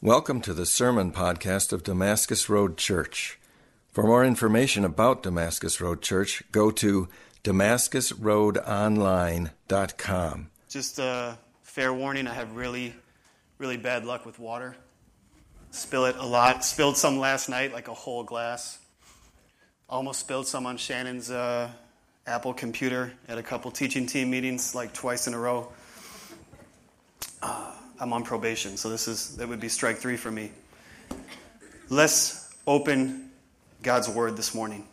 Welcome to the Sermon Podcast of Damascus Road Church. For more information about Damascus Road Church, go to damascusroadonline.com. Just a fair warning I have really, really bad luck with water. Spill it a lot. Spilled some last night, like a whole glass. Almost spilled some on Shannon's uh, Apple computer at a couple teaching team meetings, like twice in a row. Uh, I'm on probation, so this is that would be strike three for me. Let's open God's word this morning.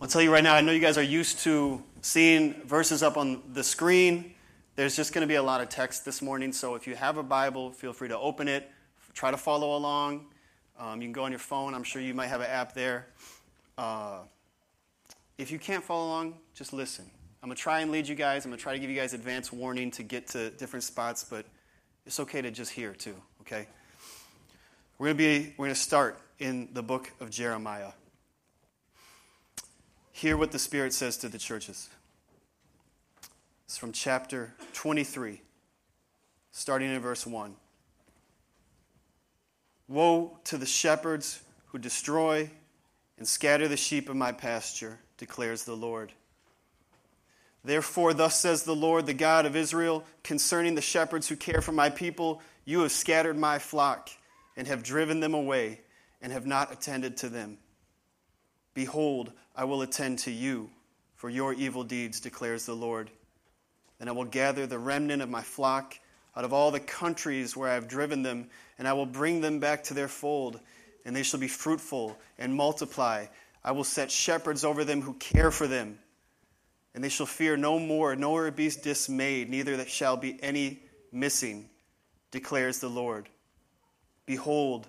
I'll tell you right now, I know you guys are used to seeing verses up on the screen. There's just going to be a lot of text this morning, so if you have a Bible, feel free to open it. Try to follow along. Um, you can go on your phone. I'm sure you might have an app there. Uh, if you can't follow along, just listen. I'm going to try and lead you guys. I'm going to try to give you guys advance warning to get to different spots, but it's okay to just hear too, okay? We're going to be we're going to start in the book of Jeremiah. Hear what the Spirit says to the churches. It's from chapter 23, starting in verse 1. Woe to the shepherds who destroy and scatter the sheep of my pasture, declares the Lord. Therefore, thus says the Lord, the God of Israel, concerning the shepherds who care for my people, you have scattered my flock and have driven them away and have not attended to them. Behold, I will attend to you for your evil deeds, declares the Lord. And I will gather the remnant of my flock out of all the countries where I have driven them, and I will bring them back to their fold, and they shall be fruitful and multiply. I will set shepherds over them who care for them and they shall fear no more, nor be dismayed, neither shall be any missing, declares the Lord. Behold,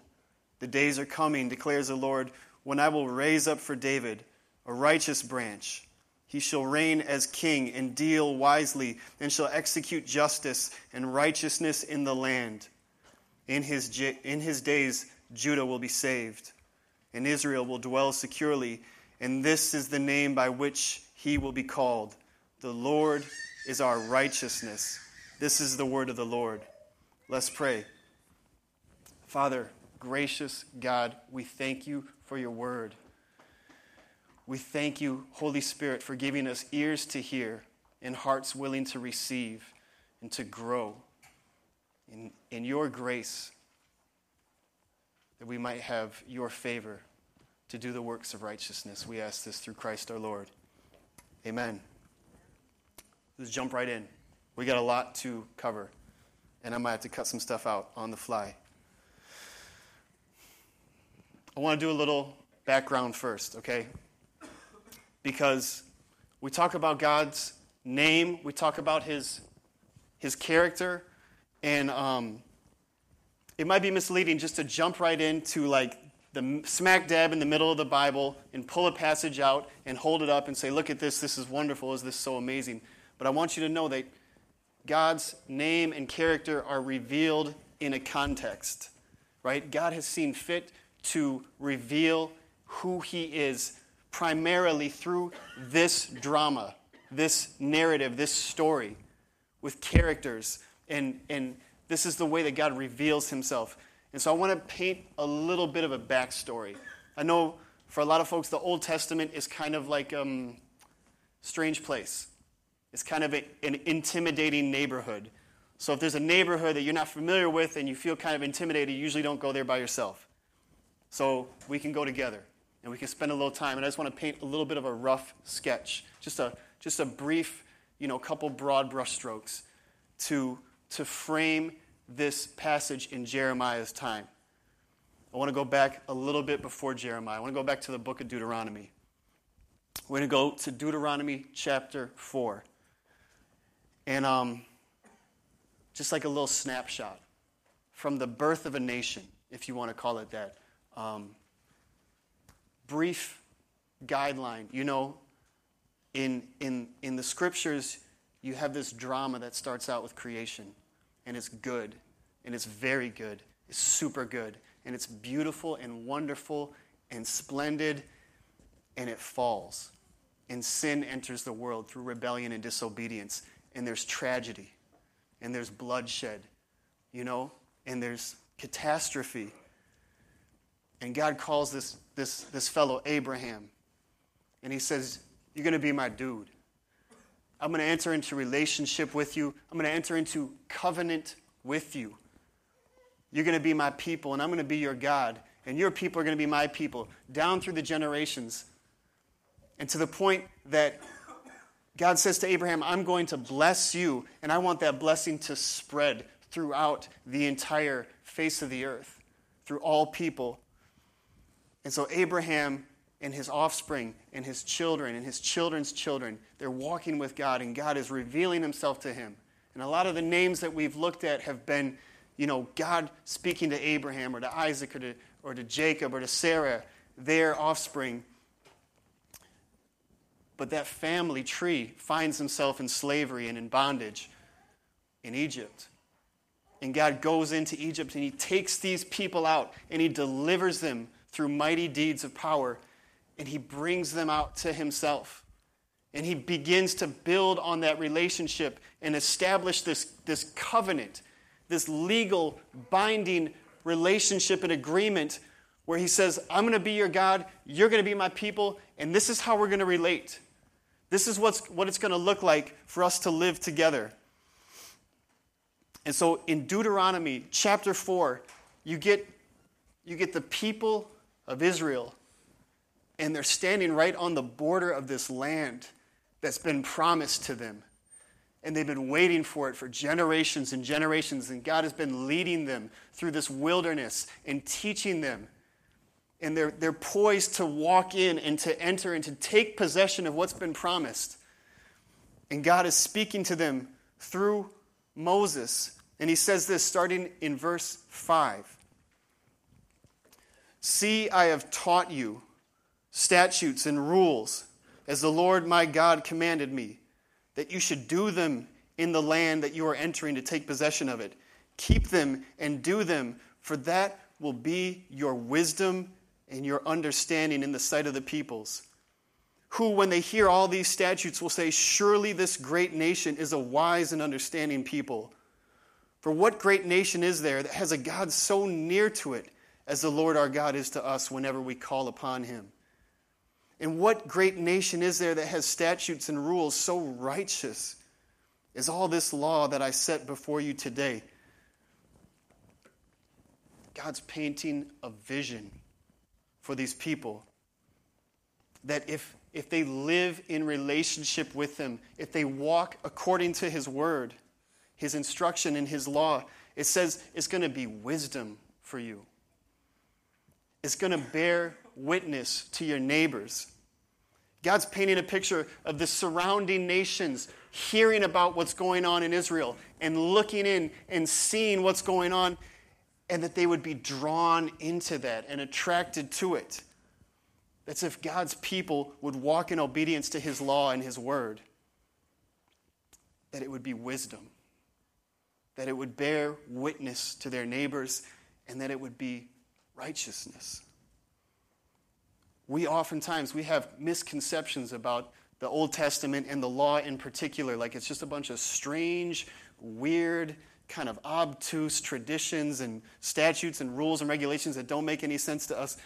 the days are coming, declares the Lord, when I will raise up for David a righteous branch. He shall reign as king and deal wisely, and shall execute justice and righteousness in the land. In his, in his days, Judah will be saved, and Israel will dwell securely. And this is the name by which he will be called. The Lord is our righteousness. This is the word of the Lord. Let's pray. Father, gracious God, we thank you for your word. We thank you, Holy Spirit, for giving us ears to hear and hearts willing to receive and to grow in, in your grace, that we might have your favor to do the works of righteousness. We ask this through Christ our Lord. Amen. Let's jump right in. We got a lot to cover, and I might have to cut some stuff out on the fly. I want to do a little background first, okay? Because we talk about God's name, we talk about his, his character, and um, it might be misleading just to jump right into like the smack dab in the middle of the Bible and pull a passage out and hold it up and say, Look at this, this is wonderful, is this so amazing? But I want you to know that God's name and character are revealed in a context, right? God has seen fit to reveal who He is primarily through this drama, this narrative, this story with characters. And, and this is the way that God reveals Himself. And so I want to paint a little bit of a backstory. I know for a lot of folks, the Old Testament is kind of like a um, strange place. It's kind of a, an intimidating neighborhood. So if there's a neighborhood that you're not familiar with and you feel kind of intimidated, you usually don't go there by yourself. So we can go together and we can spend a little time. And I just want to paint a little bit of a rough sketch, just a, just a brief, you know, couple broad brushstrokes to, to frame this passage in Jeremiah's time. I want to go back a little bit before Jeremiah. I want to go back to the book of Deuteronomy. We're going to go to Deuteronomy chapter 4. And um, just like a little snapshot from the birth of a nation, if you want to call it that. Um, brief guideline. You know, in, in, in the scriptures, you have this drama that starts out with creation and it's good, and it's very good, it's super good, and it's beautiful and wonderful and splendid, and it falls. And sin enters the world through rebellion and disobedience, and there's tragedy, and there's bloodshed, you know? and there's catastrophe. And God calls this, this, this fellow Abraham. And he says, You're going to be my dude. I'm going to enter into relationship with you. I'm going to enter into covenant with you. You're going to be my people, and I'm going to be your God. And your people are going to be my people, down through the generations. And to the point that God says to Abraham, I'm going to bless you, and I want that blessing to spread throughout the entire face of the earth, through all people. And so Abraham and his offspring and his children and his children's children, they're walking with God, and God is revealing himself to him. And a lot of the names that we've looked at have been, you know, God speaking to Abraham or to Isaac or to, or to Jacob or to Sarah, their offspring. But that family tree finds himself in slavery and in bondage in Egypt. And God goes into Egypt and he takes these people out and he delivers them through mighty deeds of power and he brings them out to himself. And he begins to build on that relationship and establish this, this covenant, this legal, binding relationship and agreement where he says, I'm going to be your God, you're going to be my people, and this is how we're going to relate. This is what's, what it's going to look like for us to live together. And so in Deuteronomy chapter 4, you get, you get the people of Israel, and they're standing right on the border of this land that's been promised to them. And they've been waiting for it for generations and generations, and God has been leading them through this wilderness and teaching them and they're, they're poised to walk in and to enter and to take possession of what's been promised. And God is speaking to them through Moses. And he says this starting in verse 5 See, I have taught you statutes and rules as the Lord my God commanded me, that you should do them in the land that you are entering to take possession of it. Keep them and do them, for that will be your wisdom and your understanding in the sight of the peoples, who, when they hear all these statutes, will say, Surely this great nation is a wise and understanding people. For what great nation is there that has a God so near to it as the Lord our God is to us whenever we call upon him? And what great nation is there that has statutes and rules so righteous as all this law that I set before you today? God's painting a vision for these people. That if, if they live in relationship with Him, if they walk according to His word, His instruction, and His law, it says it's going to be wisdom for you. It's going to bear witness to your neighbors. God's painting a picture of the surrounding nations hearing about what's going on in Israel and looking in and seeing what's going on and that they would be drawn into that and attracted to it. That's if God's people would walk in obedience to his law and his word, that it would be wisdom, that it would bear witness to their neighbors, and that it would be righteousness. We oftentimes we have misconceptions about the Old Testament and the law in particular, like it's just a bunch of strange, weird, kind of obtuse traditions and statutes and rules and regulations that don't make any sense to us.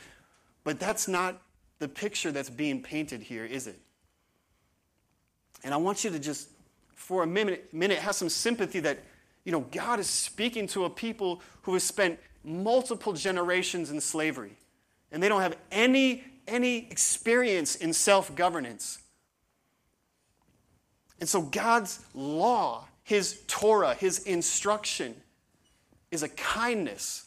But that's not the picture that's being painted here, is it? And I want you to just, for a minute, minute have some sympathy that, you know, God is speaking to a people who has spent multiple generations in slavery. And they don't have any, any experience in self governance. And so God's law his Torah, His instruction, is a kindness.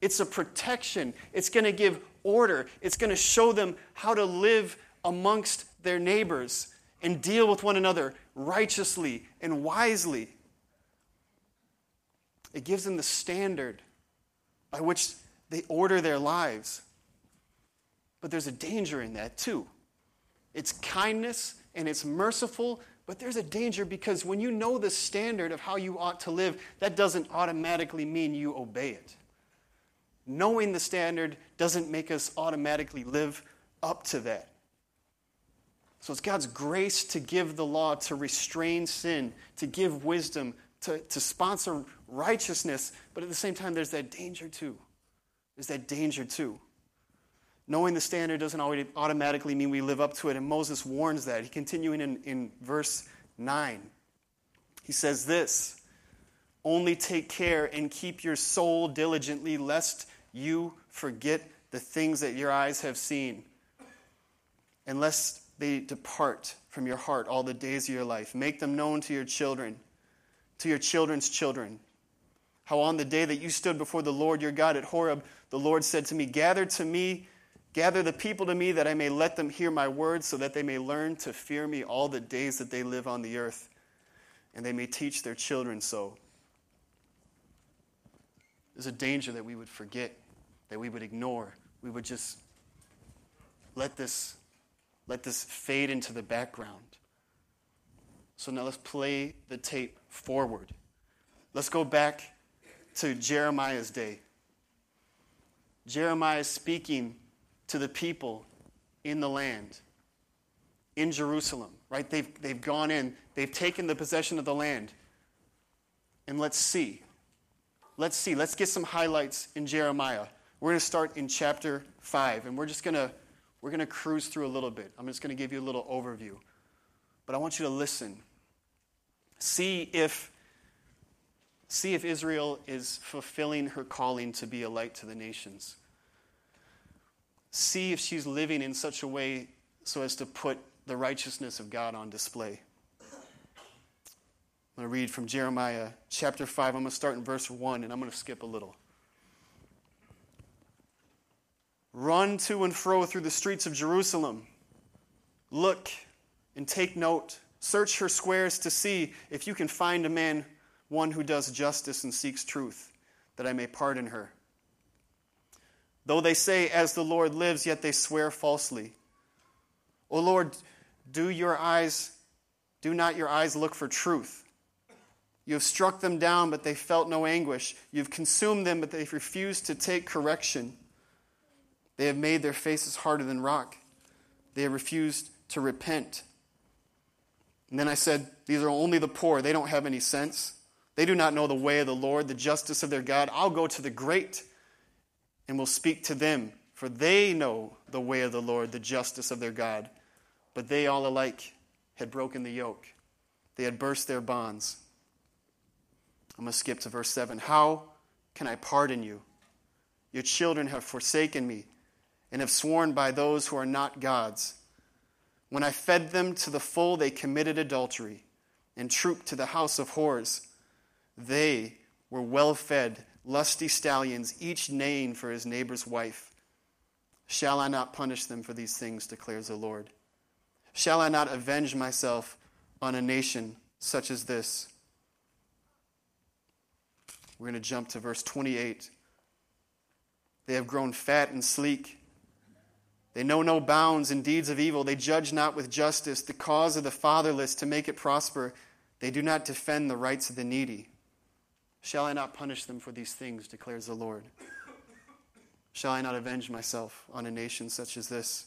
It's a protection. It's going to give order. It's going to show them how to live amongst their neighbors and deal with one another righteously and wisely. It gives them the standard by which they order their lives. But there's a danger in that too. It's kindness and it's merciful, but there's a danger because when you know the standard of how you ought to live, that doesn't automatically mean you obey it. Knowing the standard doesn't make us automatically live up to that. So it's God's grace to give the law, to restrain sin, to give wisdom, to, to sponsor righteousness, but at the same time, there's that danger too. There's that danger too. Knowing the standard doesn't always automatically mean we live up to it, and Moses warns that. He continuing in, in verse 9. He says this Only take care and keep your soul diligently, lest you forget the things that your eyes have seen, and lest they depart from your heart all the days of your life. Make them known to your children, to your children's children. How on the day that you stood before the Lord your God at Horeb, the Lord said to me, Gather to me, gather the people to me, that I may let them hear my words, so that they may learn to fear me all the days that they live on the earth, and they may teach their children so. There's a danger that we would forget, that we would ignore, we would just let this let this fade into the background. So now let's play the tape forward. Let's go back to Jeremiah's day. Jeremiah is speaking to the people in the land, in Jerusalem, right? They've, they've gone in, they've taken the possession of the land. And let's see. Let's see. Let's get some highlights in Jeremiah. We're going to start in chapter 5, and we're just going to we're going to cruise through a little bit. I'm just going to give you a little overview. But I want you to listen. See if see if Israel is fulfilling her calling to be a light to the nations. See if she's living in such a way so as to put the righteousness of God on display. I'm going to read from Jeremiah chapter 5. I'm going to start in verse 1 and I'm going to skip a little. Run to and fro through the streets of Jerusalem. Look and take note. Search her squares to see if you can find a man, one who does justice and seeks truth, that I may pardon her. Though they say, As the Lord lives, yet they swear falsely. O Lord, do your eyes, do not your eyes look for truth? You have struck them down, but they felt no anguish. You've consumed them, but they've refused to take correction. They have made their faces harder than rock. They have refused to repent. And then I said, These are only the poor. They don't have any sense. They do not know the way of the Lord, the justice of their God. I'll go to the great and will speak to them, for they know the way of the Lord, the justice of their God. But they all alike had broken the yoke, they had burst their bonds. I'm going to skip to verse 7. How can I pardon you? Your children have forsaken me and have sworn by those who are not gods. When I fed them to the full, they committed adultery and trooped to the house of whores. They were well fed, lusty stallions, each neighing for his neighbor's wife. Shall I not punish them for these things, declares the Lord? Shall I not avenge myself on a nation such as this? We're going to jump to verse 28. They have grown fat and sleek they know no bounds in deeds of evil. They judge not with justice the cause of the fatherless to make it prosper. They do not defend the rights of the needy. Shall I not punish them for these things, declares the Lord? Shall I not avenge myself on a nation such as this?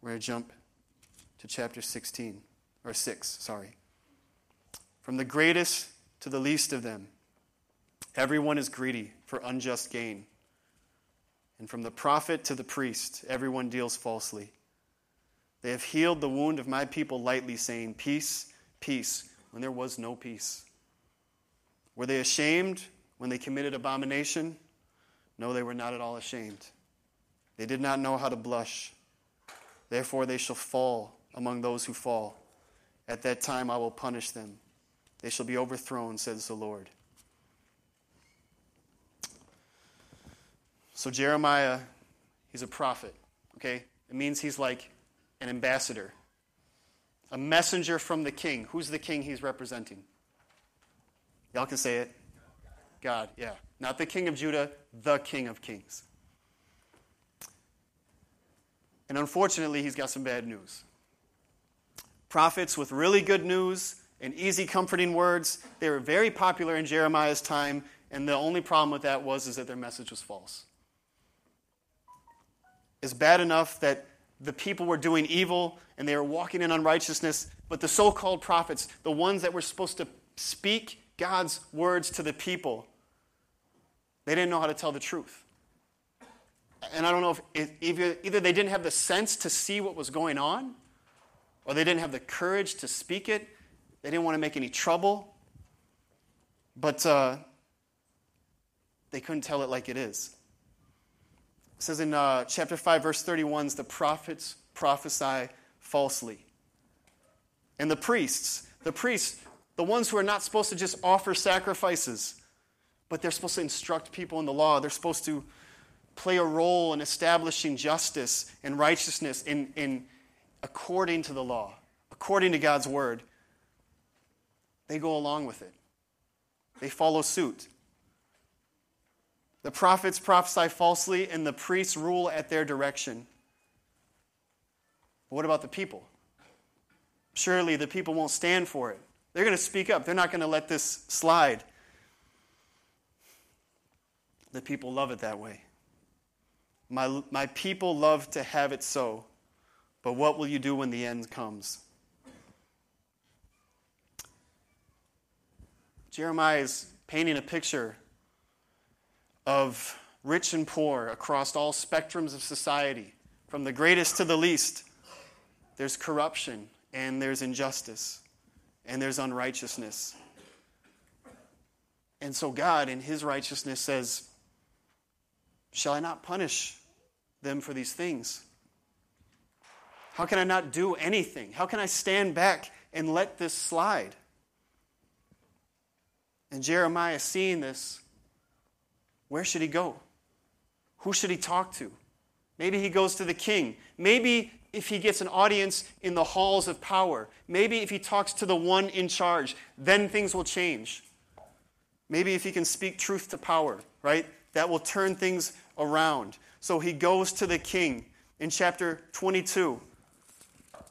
We're going to jump to chapter 16, or 6, sorry. From the greatest to the least of them, everyone is greedy for unjust gain. And from the prophet to the priest, everyone deals falsely. They have healed the wound of my people lightly, saying, Peace, peace, when there was no peace. Were they ashamed when they committed abomination? No, they were not at all ashamed. They did not know how to blush. Therefore, they shall fall among those who fall. At that time, I will punish them. They shall be overthrown, says the Lord. So Jeremiah, he's a prophet, okay? It means he's like an ambassador, a messenger from the king. Who's the king he's representing? Y'all can say it. God, yeah. Not the king of Judah, the king of kings. And unfortunately, he's got some bad news. Prophets with really good news and easy, comforting words, they were very popular in Jeremiah's time, and the only problem with that was is that their message was false It's bad enough that the people were doing evil and they were walking in unrighteousness, but the so called prophets, the ones that were supposed to speak God's words to the people, they didn't know how to tell the truth. And I don't know if it, either, they didn't have the sense to see what was going on, or they didn't have the courage to speak it. They didn't want to make any trouble. But uh, they couldn't tell it like it is. It says in uh, chapter 5, verse 31, the prophets prophesy falsely. And the priests, the priests, the ones who are not supposed to just offer sacrifices, but they're supposed to instruct people in the law. They're supposed to play a role in establishing justice and righteousness in, in according to the law, according to God's word. They go along with it. They follow suit. The prophets prophesy falsely, and the priests rule at their direction. But what about the people? Surely the people won't stand for it. They're going to speak up. They're not going to let this slide. The people love it that way. My, my people love to have it so. But what will you do when the end comes? Jeremiah is painting a picture of rich and poor across all spectrums of society, from the greatest to the least. There's corruption and there's injustice and there's unrighteousness. And so God, in His righteousness, says, Shall I not punish them for these things? How can I not do anything? How can I stand back and let this slide? And Jeremiah, seeing this, where should he go? Who should he talk to? Maybe he goes to the king. Maybe if he gets an audience in the halls of power. Maybe if he talks to the one in charge, then things will change. Maybe if he can speak truth to power, right? That will turn things around. So he goes to the king in chapter 22.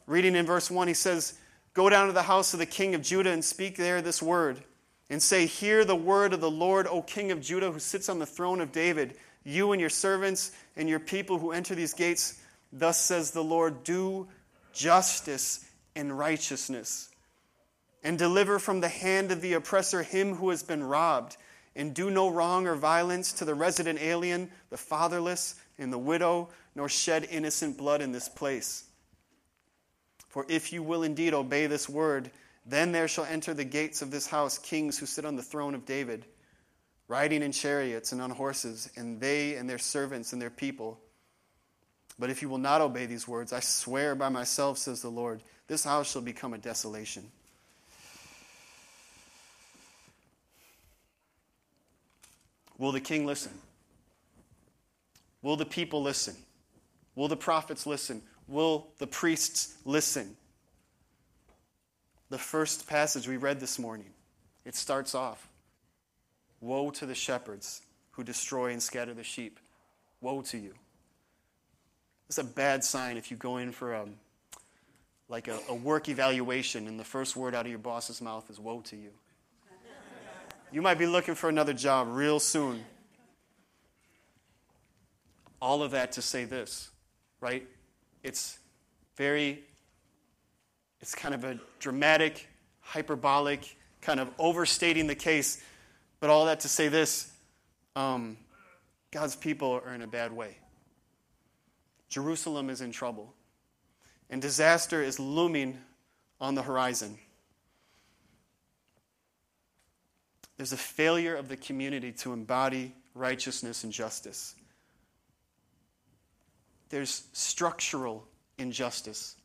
Reading in verse 1, he says, Go down to the house of the king of Judah and speak there this word and say, Hear the word of the Lord, O King of Judah, who sits on the throne of David, you and your servants and your people who enter these gates. Thus says the Lord, Do justice and righteousness, and deliver from the hand of the oppressor him who has been robbed, and do no wrong or violence to the resident alien, the fatherless, and the widow, nor shed innocent blood in this place. For if you will indeed obey this word, then there shall enter the gates of this house kings who sit on the throne of David, riding in chariots and on horses, and they and their servants and their people. But if you will not obey these words, I swear by myself, says the Lord, this house shall become a desolation. Will the king listen? Will the people listen? Will the prophets listen? Will the priests listen? the first passage we read this morning. It starts off Woe to the shepherds who destroy and scatter the sheep. Woe to you. It's a bad sign if you go in for a, like a, a work evaluation and the first word out of your boss's mouth is woe to you. You might be looking for another job real soon. All of that to say this, right? It's very it's kind of a dramatic, hyperbolic, kind of overstating the case. But all that to say this um, God's people are in a bad way. Jerusalem is in trouble, and disaster is looming on the horizon. There's a failure of the community to embody righteousness and justice. There's structural injustice.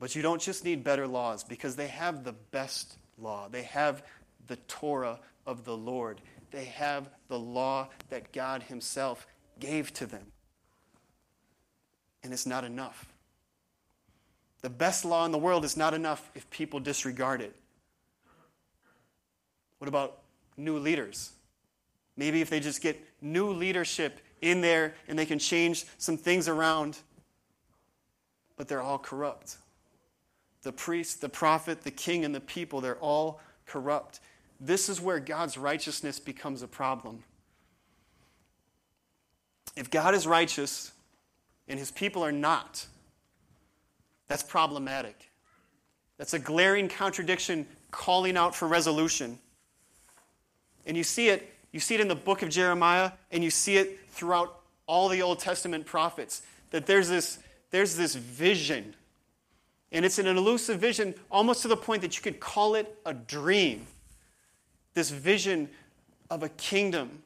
But you don't just need better laws because they have the best law. They have the Torah of the Lord. They have the law that God Himself gave to them. And it's not enough. The best law in the world is not enough if people disregard it. What about new leaders? Maybe if they just get new leadership in there and they can change some things around, but they're all corrupt the priest, the prophet, the king, and the people, they're all corrupt. This is where God's righteousness becomes a problem. If God is righteous and his people are not, that's problematic. That's a glaring contradiction calling out for resolution. And you see it, you see it in the book of Jeremiah, and you see it throughout all the Old Testament prophets, that there's this, there's this vision. And it's an elusive vision, almost to the point that you could call it a dream. This vision of a kingdom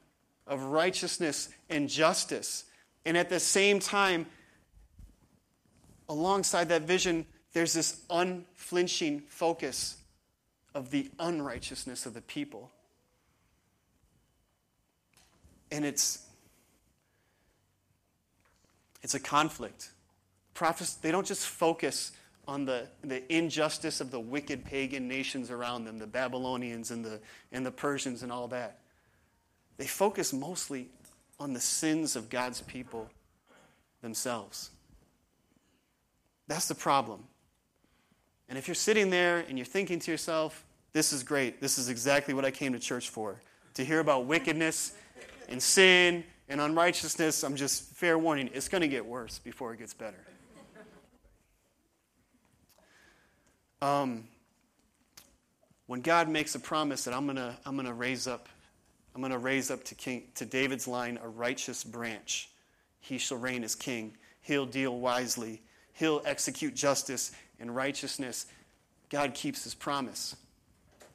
of righteousness and justice. And at the same time, alongside that vision, there's this unflinching focus of the unrighteousness of the people. And it's it's a conflict. Prophets, they don't just focus on the, the injustice of the wicked pagan nations around them, the Babylonians and the, and the Persians and all that. They focus mostly on the sins of God's people themselves. That's the problem. And if you're sitting there and you're thinking to yourself, this is great, this is exactly what I came to church for, to hear about wickedness and sin and unrighteousness, I'm just fair warning, it's going to get worse before it gets better. Um, when God makes a promise that I'm going to I'm going to raise up I'm going to raise up to king to David's line a righteous branch. He shall reign as king. He'll deal wisely. He'll execute justice and righteousness. God keeps his promise.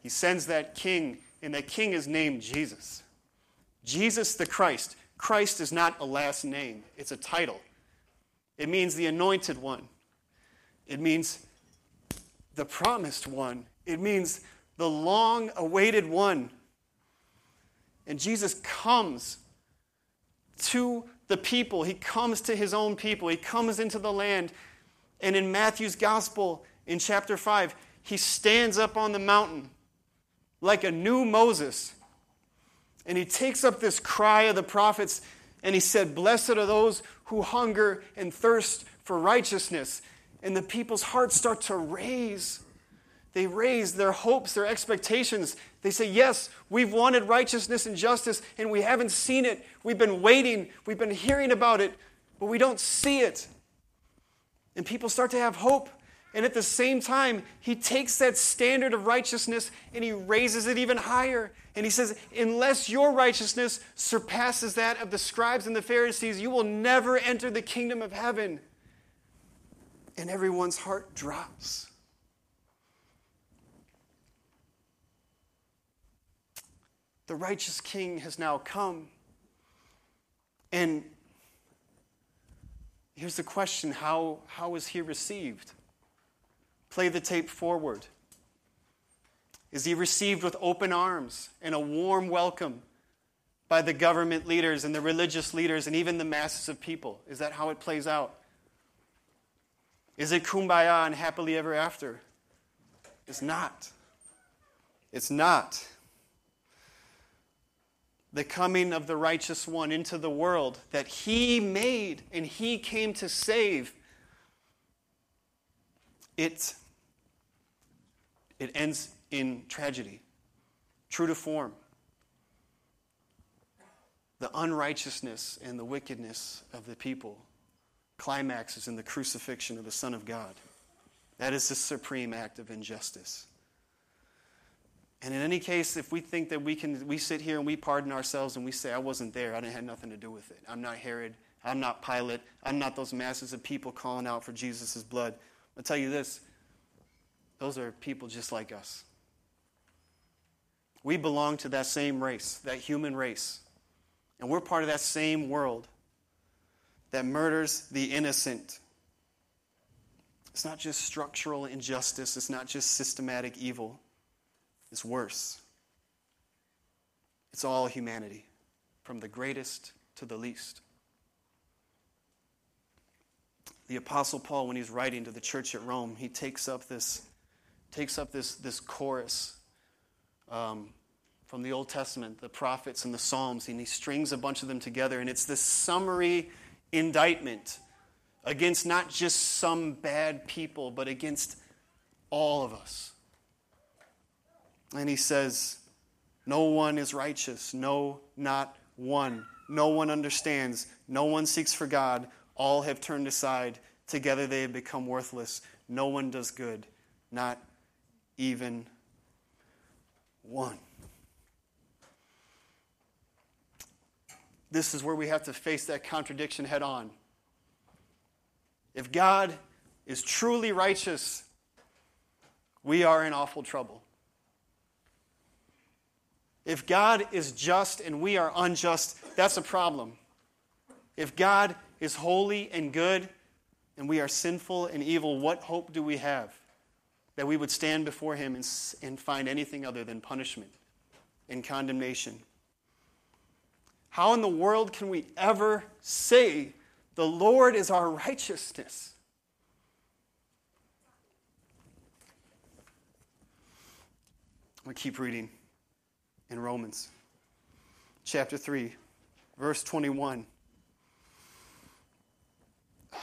He sends that king, and that king is named Jesus. Jesus the Christ. Christ is not a last name, it's a title. It means the anointed one, it means the promised one, it means the long awaited one. And Jesus comes to the people, he comes to his own people, he comes into the land. And in Matthew's gospel, in chapter 5, he stands up on the mountain like a new Moses and he takes up this cry of the prophets and he said, Blessed are those who hunger and thirst for righteousness. And the people's hearts start to raise. They raise their hopes, their expectations. They say, Yes, we've wanted righteousness and justice, and we haven't seen it. We've been waiting, we've been hearing about it, but we don't see it. And people start to have hope. And at the same time, he takes that standard of righteousness and he raises it even higher. And he says, Unless your righteousness surpasses that of the scribes and the Pharisees, you will never enter the kingdom of heaven. And everyone's heart drops. The righteous king has now come. And here's the question how, how is he received? Play the tape forward. Is he received with open arms and a warm welcome by the government leaders and the religious leaders and even the masses of people? Is that how it plays out? Is it kumbaya and happily ever after? It's not. It's not. The coming of the righteous one into the world that he made and he came to save. It it ends in tragedy, true to form. The unrighteousness and the wickedness of the people climaxes in the crucifixion of the Son of God. That is the supreme act of injustice. And in any case, if we think that we can, we sit here and we pardon ourselves and we say, I wasn't there, I didn't have nothing to do with it. I'm not Herod, I'm not Pilate, I'm not those masses of people calling out for Jesus' blood. I'll tell you this those are people just like us. We belong to that same race, that human race. And we're part of that same world that murders the innocent. It's not just structural injustice, it's not just systematic evil. It's worse. It's all humanity, from the greatest to the least. The Apostle Paul, when he's writing to the church at Rome, he takes up this takes up this, this chorus um, from the Old Testament, the prophets and the Psalms, and he strings a bunch of them together. And it's this summary indictment against not just some bad people, but against all of us. And he says, No one is righteous, no, not one. No one understands, no one seeks for God. All have turned aside. Together they have become worthless. No one does good, not even one. this is where we have to face that contradiction head on. If God is truly righteous, we are in awful trouble. If God is just and we are unjust, that's a problem. If God is holy and good and we are sinful and evil, what hope do we have that we would stand before Him and, and find anything other than punishment and condemnation? How in the world can we ever say, The Lord is our righteousness? We keep reading in Romans chapter 3, verse 21.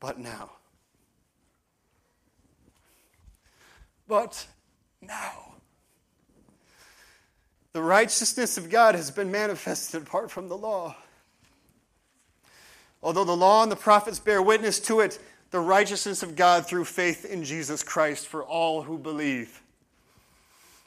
But now, but now, the righteousness of God has been manifested apart from the law. Although the law and the prophets bear witness to it, the righteousness of God through faith in Jesus Christ for all who believe.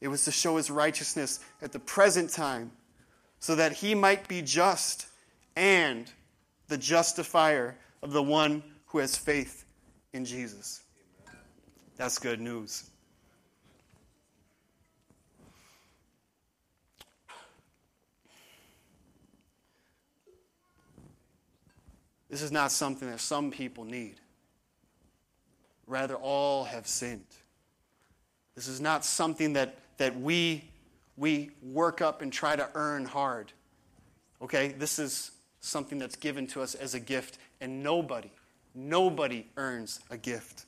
it was to show his righteousness at the present time, so that he might be just and the justifier of the one who has faith in Jesus. That's good news. This is not something that some people need. Rather, all have sinned. This is not something that that we, we work up and try to earn hard. Okay? This is something that's given to us as a gift, and nobody, nobody earns a gift.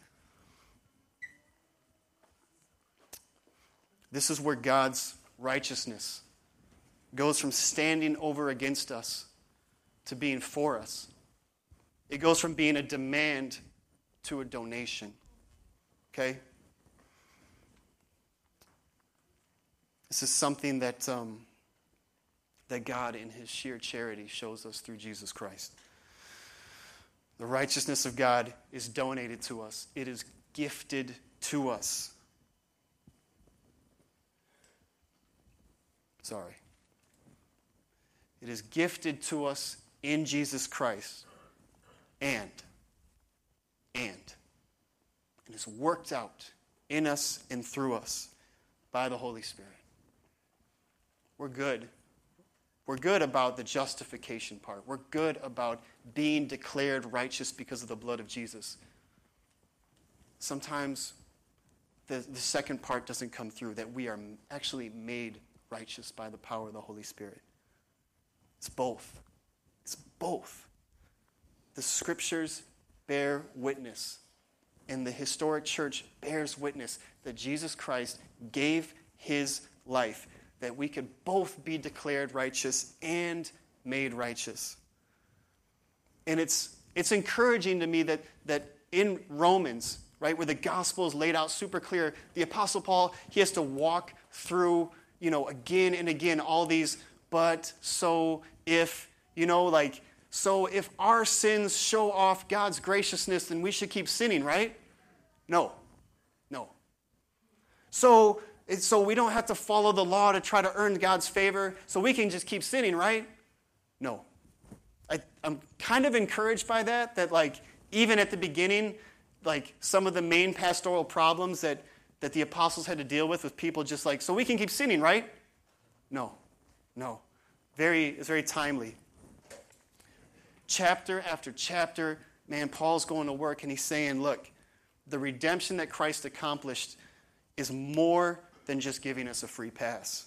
This is where God's righteousness goes from standing over against us to being for us. It goes from being a demand to a donation. Okay? This is something that, um, that God, in His sheer charity, shows us through Jesus Christ. The righteousness of God is donated to us, it is gifted to us. Sorry. It is gifted to us in Jesus Christ. And, and, it is worked out in us and through us by the Holy Spirit. We're good. We're good about the justification part. We're good about being declared righteous because of the blood of Jesus. Sometimes the, the second part doesn't come through that we are actually made righteous by the power of the Holy Spirit. It's both. It's both. The scriptures bear witness, and the historic church bears witness that Jesus Christ gave his life that we could both be declared righteous and made righteous. And it's, it's encouraging to me that, that in Romans, right, where the gospel is laid out super clear, the Apostle Paul, he has to walk through, you know, again and again all these, but so if, you know, like, so if our sins show off God's graciousness, then we should keep sinning, right? No. No. So so we don't have to follow the law to try to earn God's favor, so we can just keep sinning, right? No. I, I'm kind of encouraged by that, that like even at the beginning, like some of the main pastoral problems that, that the apostles had to deal with with people just like, so we can keep sinning, right? No. No. Very, it's very timely. Chapter after chapter, man, Paul's going to work and he's saying, look, the redemption that Christ accomplished is more than just giving us a free pass.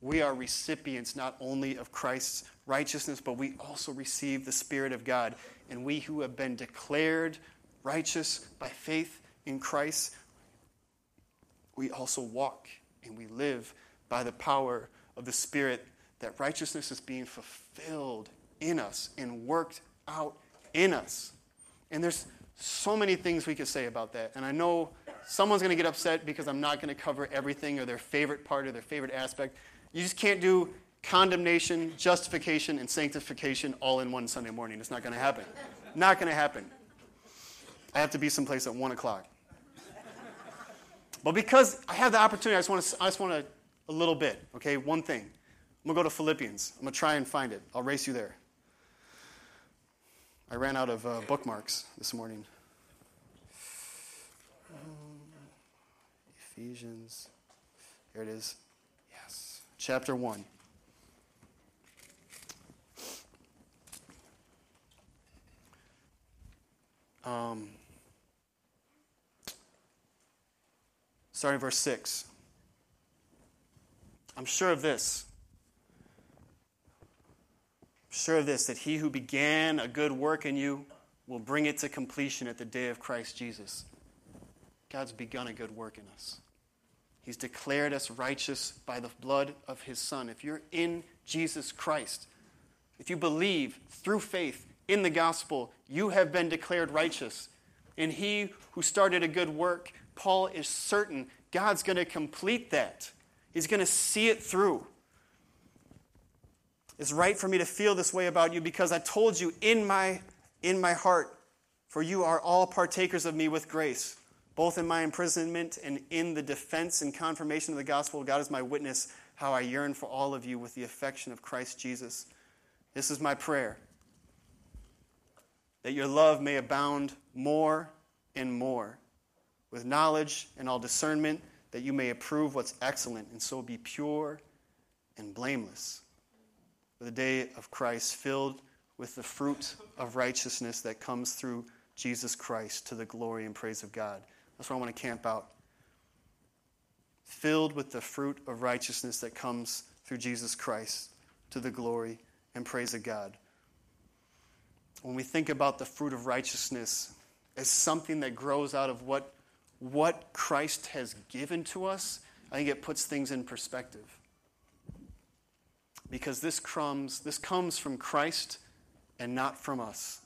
We are recipients not only of Christ's righteousness, but we also receive the Spirit of God. And we who have been declared righteous by faith in Christ, we also walk and we live by the power of the Spirit that righteousness is being fulfilled in us and worked out in us. And there's so many things we could say about that. And I know someone's going to get upset because I'm not going to cover everything or their favorite part or their favorite aspect. You just can't do condemnation, justification, and sanctification all in one Sunday morning. It's not going to happen. Not going to happen. I have to be someplace at 1 o'clock. But because I have the opportunity, I just want to, I just want to, a little bit, okay? One thing. I'm going to go to Philippians. I'm going to try and find it. I'll race you there. I ran out of uh, bookmarks this morning. Ephesians. Here it is. Yes. Chapter 1. Um, starting verse 6. I'm sure of this I'm sure of this that he who began a good work in you will bring it to completion at the day of Christ Jesus. God's begun a good work in us. He's declared us righteous by the blood of his Son. If you're in Jesus Christ, if you believe through faith in the gospel, you have been declared righteous. And he who started a good work, Paul is certain God's going to complete that. He's going to see it through. It's right for me to feel this way about you because I told you in my, in my heart, for you are all partakers of me with grace, both in my imprisonment and in the defense and confirmation of the gospel. God is my witness how I yearn for all of you with the affection of Christ Jesus. This is my prayer that your love may abound more and more with knowledge and all discernment, that you may approve what's excellent and so be pure and blameless for the day of Christ, filled with the fruit of righteousness that comes through Jesus Christ to the glory and praise of God. That's where I want to camp out. Filled with the fruit of righteousness that comes through Jesus Christ to the glory and praise of God. When we think about the fruit of righteousness as something that grows out of what, what Christ has given to us, I think it puts things in perspective because this crumbs this comes from Christ and not from us.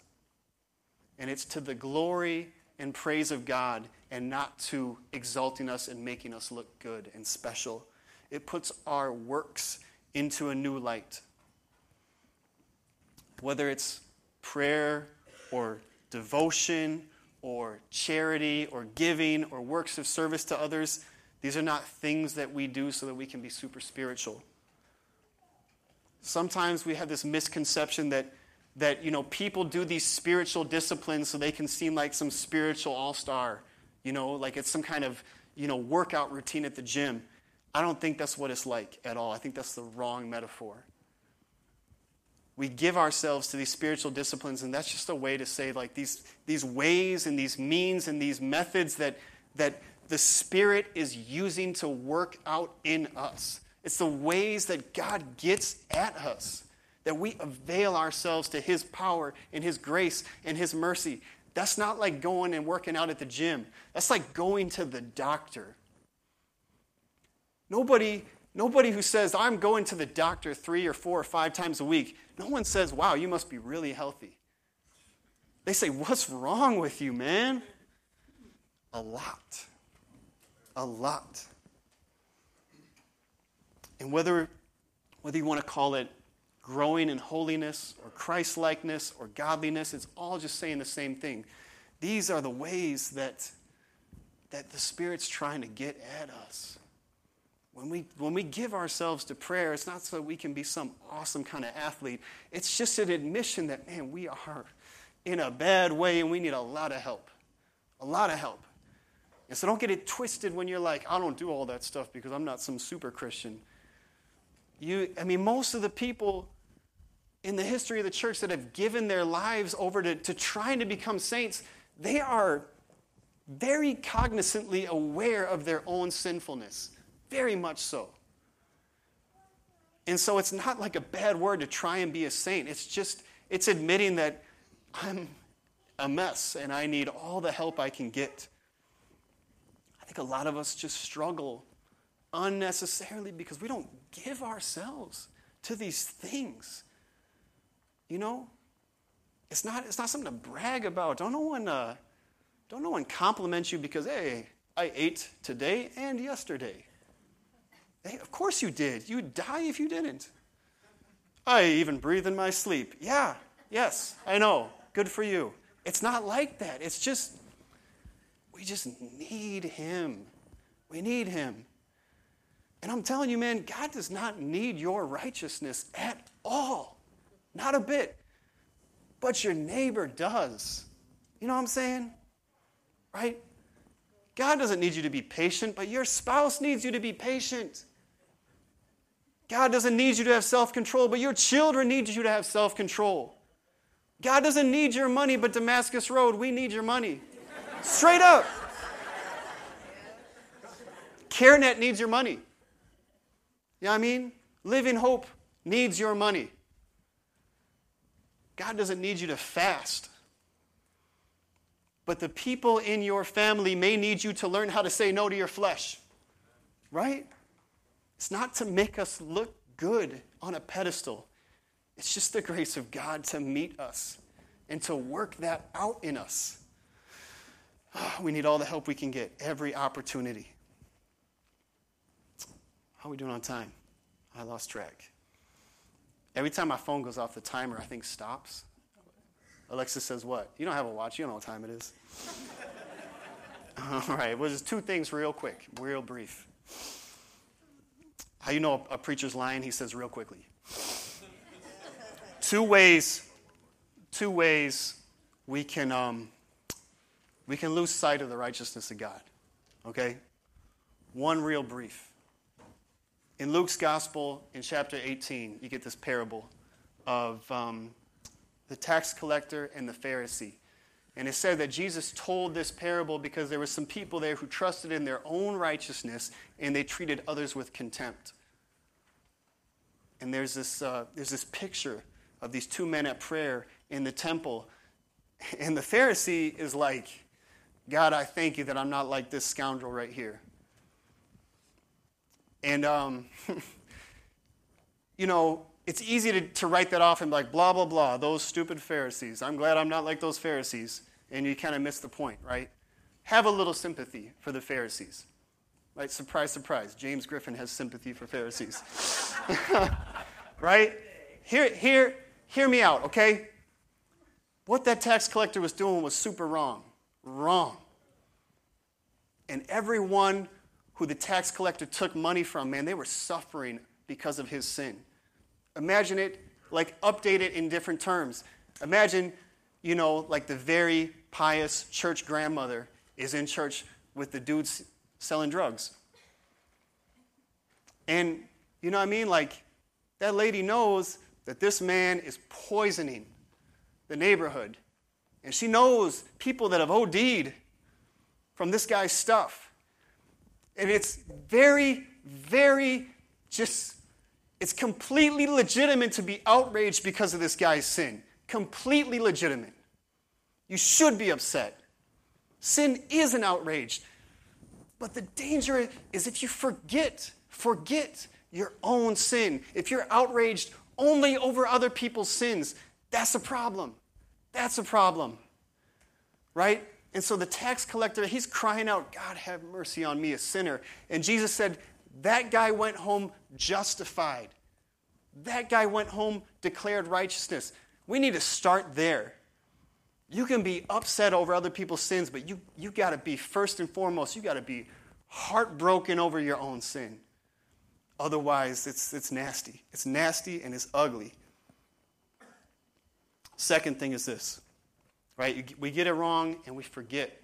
And it's to the glory and praise of God and not to exalting us and making us look good and special. It puts our works into a new light. Whether it's prayer or devotion or charity or giving or works of service to others, these are not things that we do so that we can be super spiritual. Sometimes we have this misconception that, that you know, people do these spiritual disciplines so they can seem like some spiritual all star, you know, like it's some kind of you know, workout routine at the gym. I don't think that's what it's like at all. I think that's the wrong metaphor. We give ourselves to these spiritual disciplines, and that's just a way to say, like, these, these ways and these means and these methods that, that the Spirit is using to work out in us. It's the ways that God gets at us, that we avail ourselves to His power and His grace and His mercy. That's not like going and working out at the gym. That's like going to the doctor. Nobody, nobody who says, I'm going to the doctor three or four or five times a week, no one says, wow, you must be really healthy. They say, what's wrong with you, man? A lot. A lot. And whether, whether you want to call it growing in holiness or Christ likeness or godliness, it's all just saying the same thing. These are the ways that, that the Spirit's trying to get at us. When we, when we give ourselves to prayer, it's not so we can be some awesome kind of athlete. It's just an admission that, man, we are in a bad way and we need a lot of help. A lot of help. And so don't get it twisted when you're like, I don't do all that stuff because I'm not some super Christian. You, I mean, most of the people in the history of the church that have given their lives over to, to trying to become saints, they are very cognizantly aware of their own sinfulness. Very much so. And so it's not like a bad word to try and be a saint. It's just, it's admitting that I'm a mess and I need all the help I can get. I think a lot of us just struggle unnecessarily because we don't give ourselves to these things. You know? It's not, it's not something to brag about. Don't no one, uh, don't no one compliment you because, hey, I ate today and yesterday. Hey, of course you did. You'd die if you didn't. I even breathe in my sleep. Yeah, yes, I know. Good for you. It's not like that. It's just, we just need Him. We need Him. And I'm telling you, man, God does not need your righteousness at all. Not a bit. But your neighbor does. You know what I'm saying? Right? God doesn't need you to be patient, but your spouse needs you to be patient. God doesn't need you to have self control, but your children need you to have self control. God doesn't need your money, but Damascus Road, we need your money. Straight up. CareNet needs your money. You know what I mean? Living Hope needs your money. God doesn't need you to fast. But the people in your family may need you to learn how to say no to your flesh. Right? It's not to make us look good on a pedestal. It's just the grace of God to meet us and to work that out in us. We need all the help we can get, every opportunity. How are we doing on time? I lost track. Every time my phone goes off, the timer, I think, stops. Alexa says, What? You don't have a watch. You don't know what time it is. All right. Well, just two things, real quick, real brief. How you know a preacher's lying? He says, real quickly. two ways, two ways we can, um, we can lose sight of the righteousness of God. Okay? One real brief. In Luke's gospel, in chapter 18, you get this parable of um, the tax collector and the Pharisee. And it said that Jesus told this parable because there were some people there who trusted in their own righteousness and they treated others with contempt. And there's this, uh, there's this picture of these two men at prayer in the temple. And the Pharisee is like, God, I thank you that I'm not like this scoundrel right here. And, um, you know, it's easy to, to write that off and be like, blah, blah, blah, those stupid Pharisees. I'm glad I'm not like those Pharisees. And you kind of miss the point, right? Have a little sympathy for the Pharisees. Right? Surprise, surprise. James Griffin has sympathy for Pharisees. right? Hear, hear, hear me out, okay? What that tax collector was doing was super wrong. Wrong. And everyone who the tax collector took money from, man, they were suffering because of his sin. Imagine it, like, update it in different terms. Imagine, you know, like the very pious church grandmother is in church with the dudes selling drugs. And, you know what I mean? Like, that lady knows that this man is poisoning the neighborhood. And she knows people that have OD'd from this guy's stuff. And it's very, very just, it's completely legitimate to be outraged because of this guy's sin. Completely legitimate. You should be upset. Sin is an outrage. But the danger is if you forget, forget your own sin. If you're outraged only over other people's sins, that's a problem. That's a problem. Right? And so the tax collector, he's crying out, God, have mercy on me, a sinner. And Jesus said, That guy went home justified. That guy went home declared righteousness. We need to start there. You can be upset over other people's sins, but you, you got to be, first and foremost, you got to be heartbroken over your own sin. Otherwise, it's, it's nasty. It's nasty and it's ugly. Second thing is this Right? We get it wrong and we forget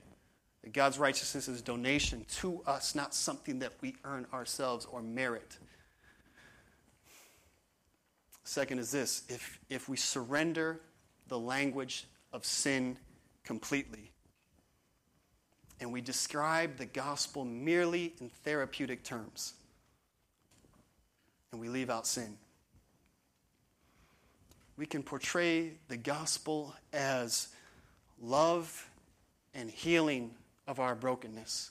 that God's righteousness is donation to us, not something that we earn ourselves or merit. Second is this if, if we surrender the language of sin completely, and we describe the gospel merely in therapeutic terms, and we leave out sin, we can portray the gospel as love and healing of our brokenness.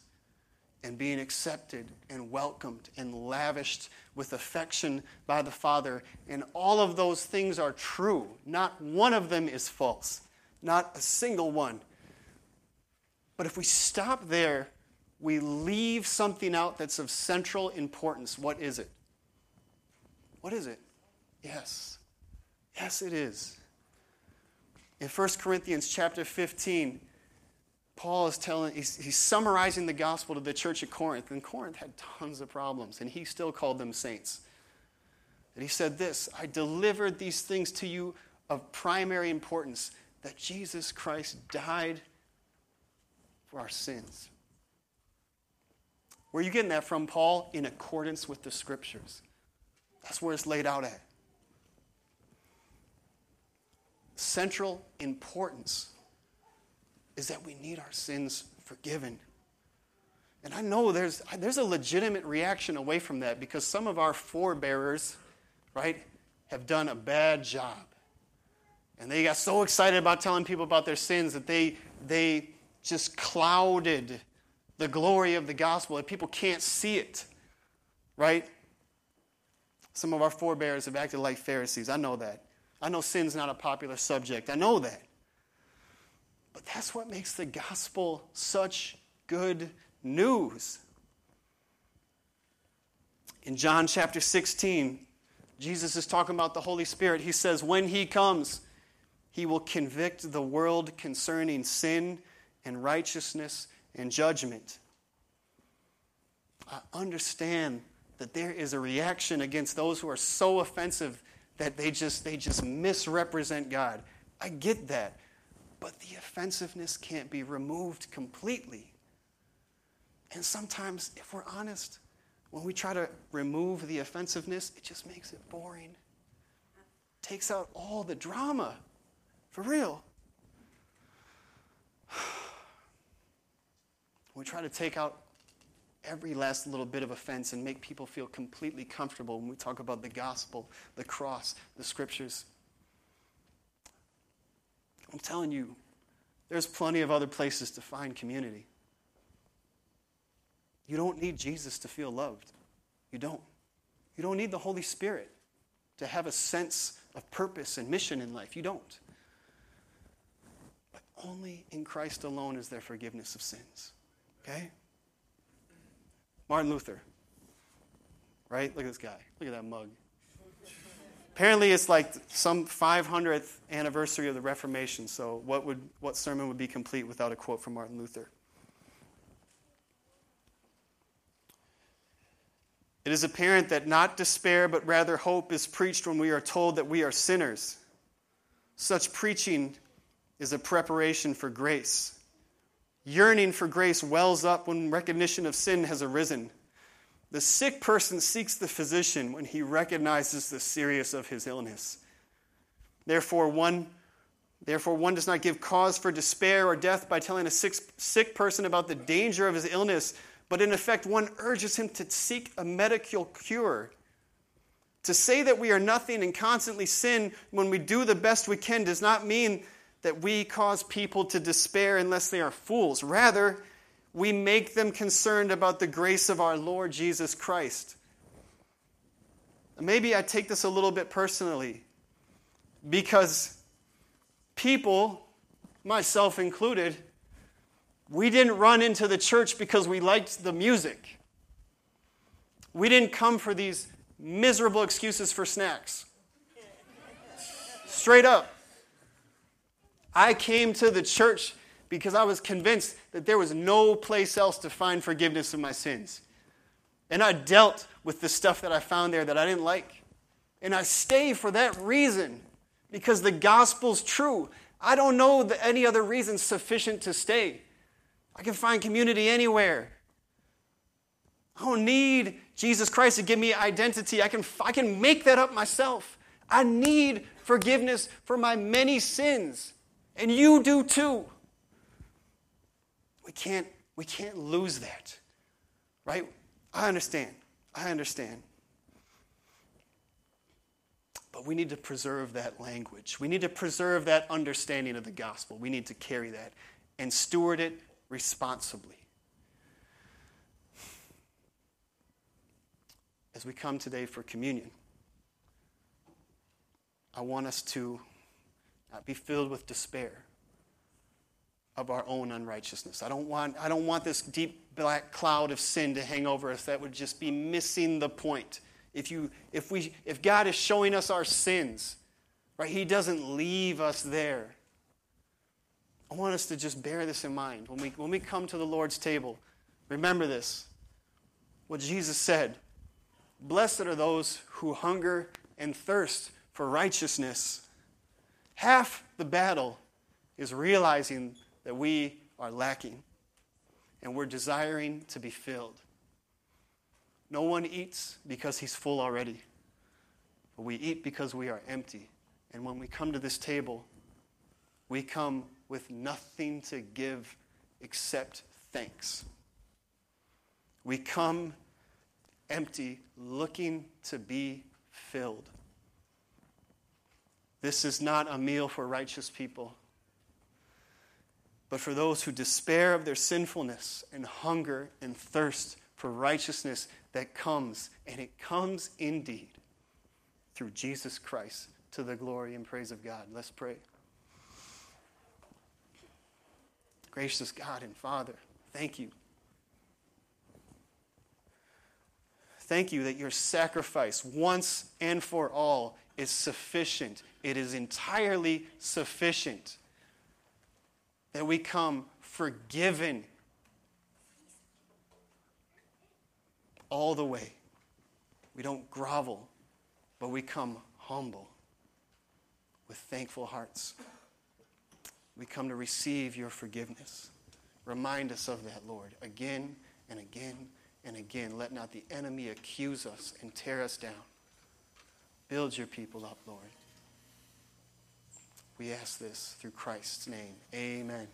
and being accepted and welcomed and lavished with affection by the Father. And all of those things are true. Not one of them is false, not a single one. But if we stop there, we leave something out that's of central importance. What is it? What is it? Yes. Yes, it is. In 1 Corinthians chapter 15, Paul is telling, he's, he's, summarizing the gospel to the church at Corinth, and Corinth had tons of problems, and he still called them saints. And he said this I delivered these things to you of primary importance that Jesus Christ died for our sins. Where are you getting that from, Paul? In accordance with the scriptures. That's where it's laid out at. Central importance is that we need our sins forgiven. And I know there's, there's a legitimate reaction away from that because some of our forebearers, right, have done a bad job. And they got so excited about telling people about their sins that they, they just clouded the glory of the gospel and people can't see it, right? Some of our forebears have acted like Pharisees. I know that. I know sin's not a popular subject. I know that. But that's what makes the gospel such good news. In John chapter 16, Jesus is talking about the Holy Spirit. He says, When he comes, he will convict the world concerning sin and righteousness and judgment. I understand that there is a reaction against those who are so offensive that they just they just misrepresent God. I get that. But the offensiveness can't be removed completely. And sometimes, if we're honest, when we try to remove the offensiveness, it just makes it boring. Takes out all the drama. For real. We try to take out every last little bit of offense and make people feel completely comfortable when we talk about the gospel, the cross, the scriptures. I'm telling you, there's plenty of other places to find community. You don't need Jesus to feel loved. You don't. You don't need the Holy Spirit to have a sense of purpose and mission in life. You don't. But only in Christ alone is there forgiveness of sins. Okay? Martin Luther. Right? Look at this guy. Look at that mug. Apparently, it's like some 500th anniversary of the Reformation. So, what, would, what sermon would be complete without a quote from Martin Luther? It is apparent that not despair, but rather hope is preached when we are told that we are sinners. Such preaching is a preparation for grace. Yearning for grace wells up when recognition of sin has arisen. The sick person seeks the physician when he recognizes the seriousness of his illness. Therefore, one, therefore, one does not give cause for despair or death by telling a sick, sick person about the danger of his illness, but in effect, one urges him to seek a medical cure. To say that we are nothing and constantly sin when we do the best we can does not mean that we cause people to despair unless they are fools. Rather, we make them concerned about the grace of our Lord Jesus Christ. Maybe I take this a little bit personally because people, myself included, we didn't run into the church because we liked the music. We didn't come for these miserable excuses for snacks. Straight up. I came to the church because I was convinced that there was no place else to find forgiveness of my sins. And I dealt with the stuff that I found there that I didn't like. And I stay for that reason because the gospel's true. I don't know any other reason sufficient to stay. I can find community anywhere. I don't need Jesus Christ to give me identity. I can, I can make that up myself. I need forgiveness for my many sins. And you do too. We can't, we can't lose that. Right? I understand. I understand. But we need to preserve that language. We need to preserve that understanding of the gospel. We need to carry that and steward it responsibly. as we come today for communion, I want us to be filled with despair of our own unrighteousness. I don't want, I don't want this deep black cloud of sin to hang over us. That would just be missing the point. If, you, if, we, if God is showing us our sins, right, He doesn't leave us there. I want us to just bear this in mind. When we, when we come to the Lord's table, remember this what Jesus said Blessed are those who hunger and thirst for righteousness. Half the battle is realizing that we are lacking and we're desiring to be filled. No one eats because he's full already, but we eat because we are empty. And when we come to this table, we come with nothing to give except thanks. We come empty, looking to be filled. This is not a meal for righteous people, but for those who despair of their sinfulness and hunger and thirst for righteousness that comes, and it comes indeed through Jesus Christ to the glory and praise of God. Let's pray. Gracious God and Father, thank you. Thank you that your sacrifice, once and for all, is sufficient. It is entirely sufficient. That we come forgiven all the way. We don't grovel, but we come humble with thankful hearts. We come to receive your forgiveness. Remind us of that, Lord, again and again and again. Let not the enemy accuse us and tear us down. Build your people up, Lord. We ask this through Christ's name. Amen.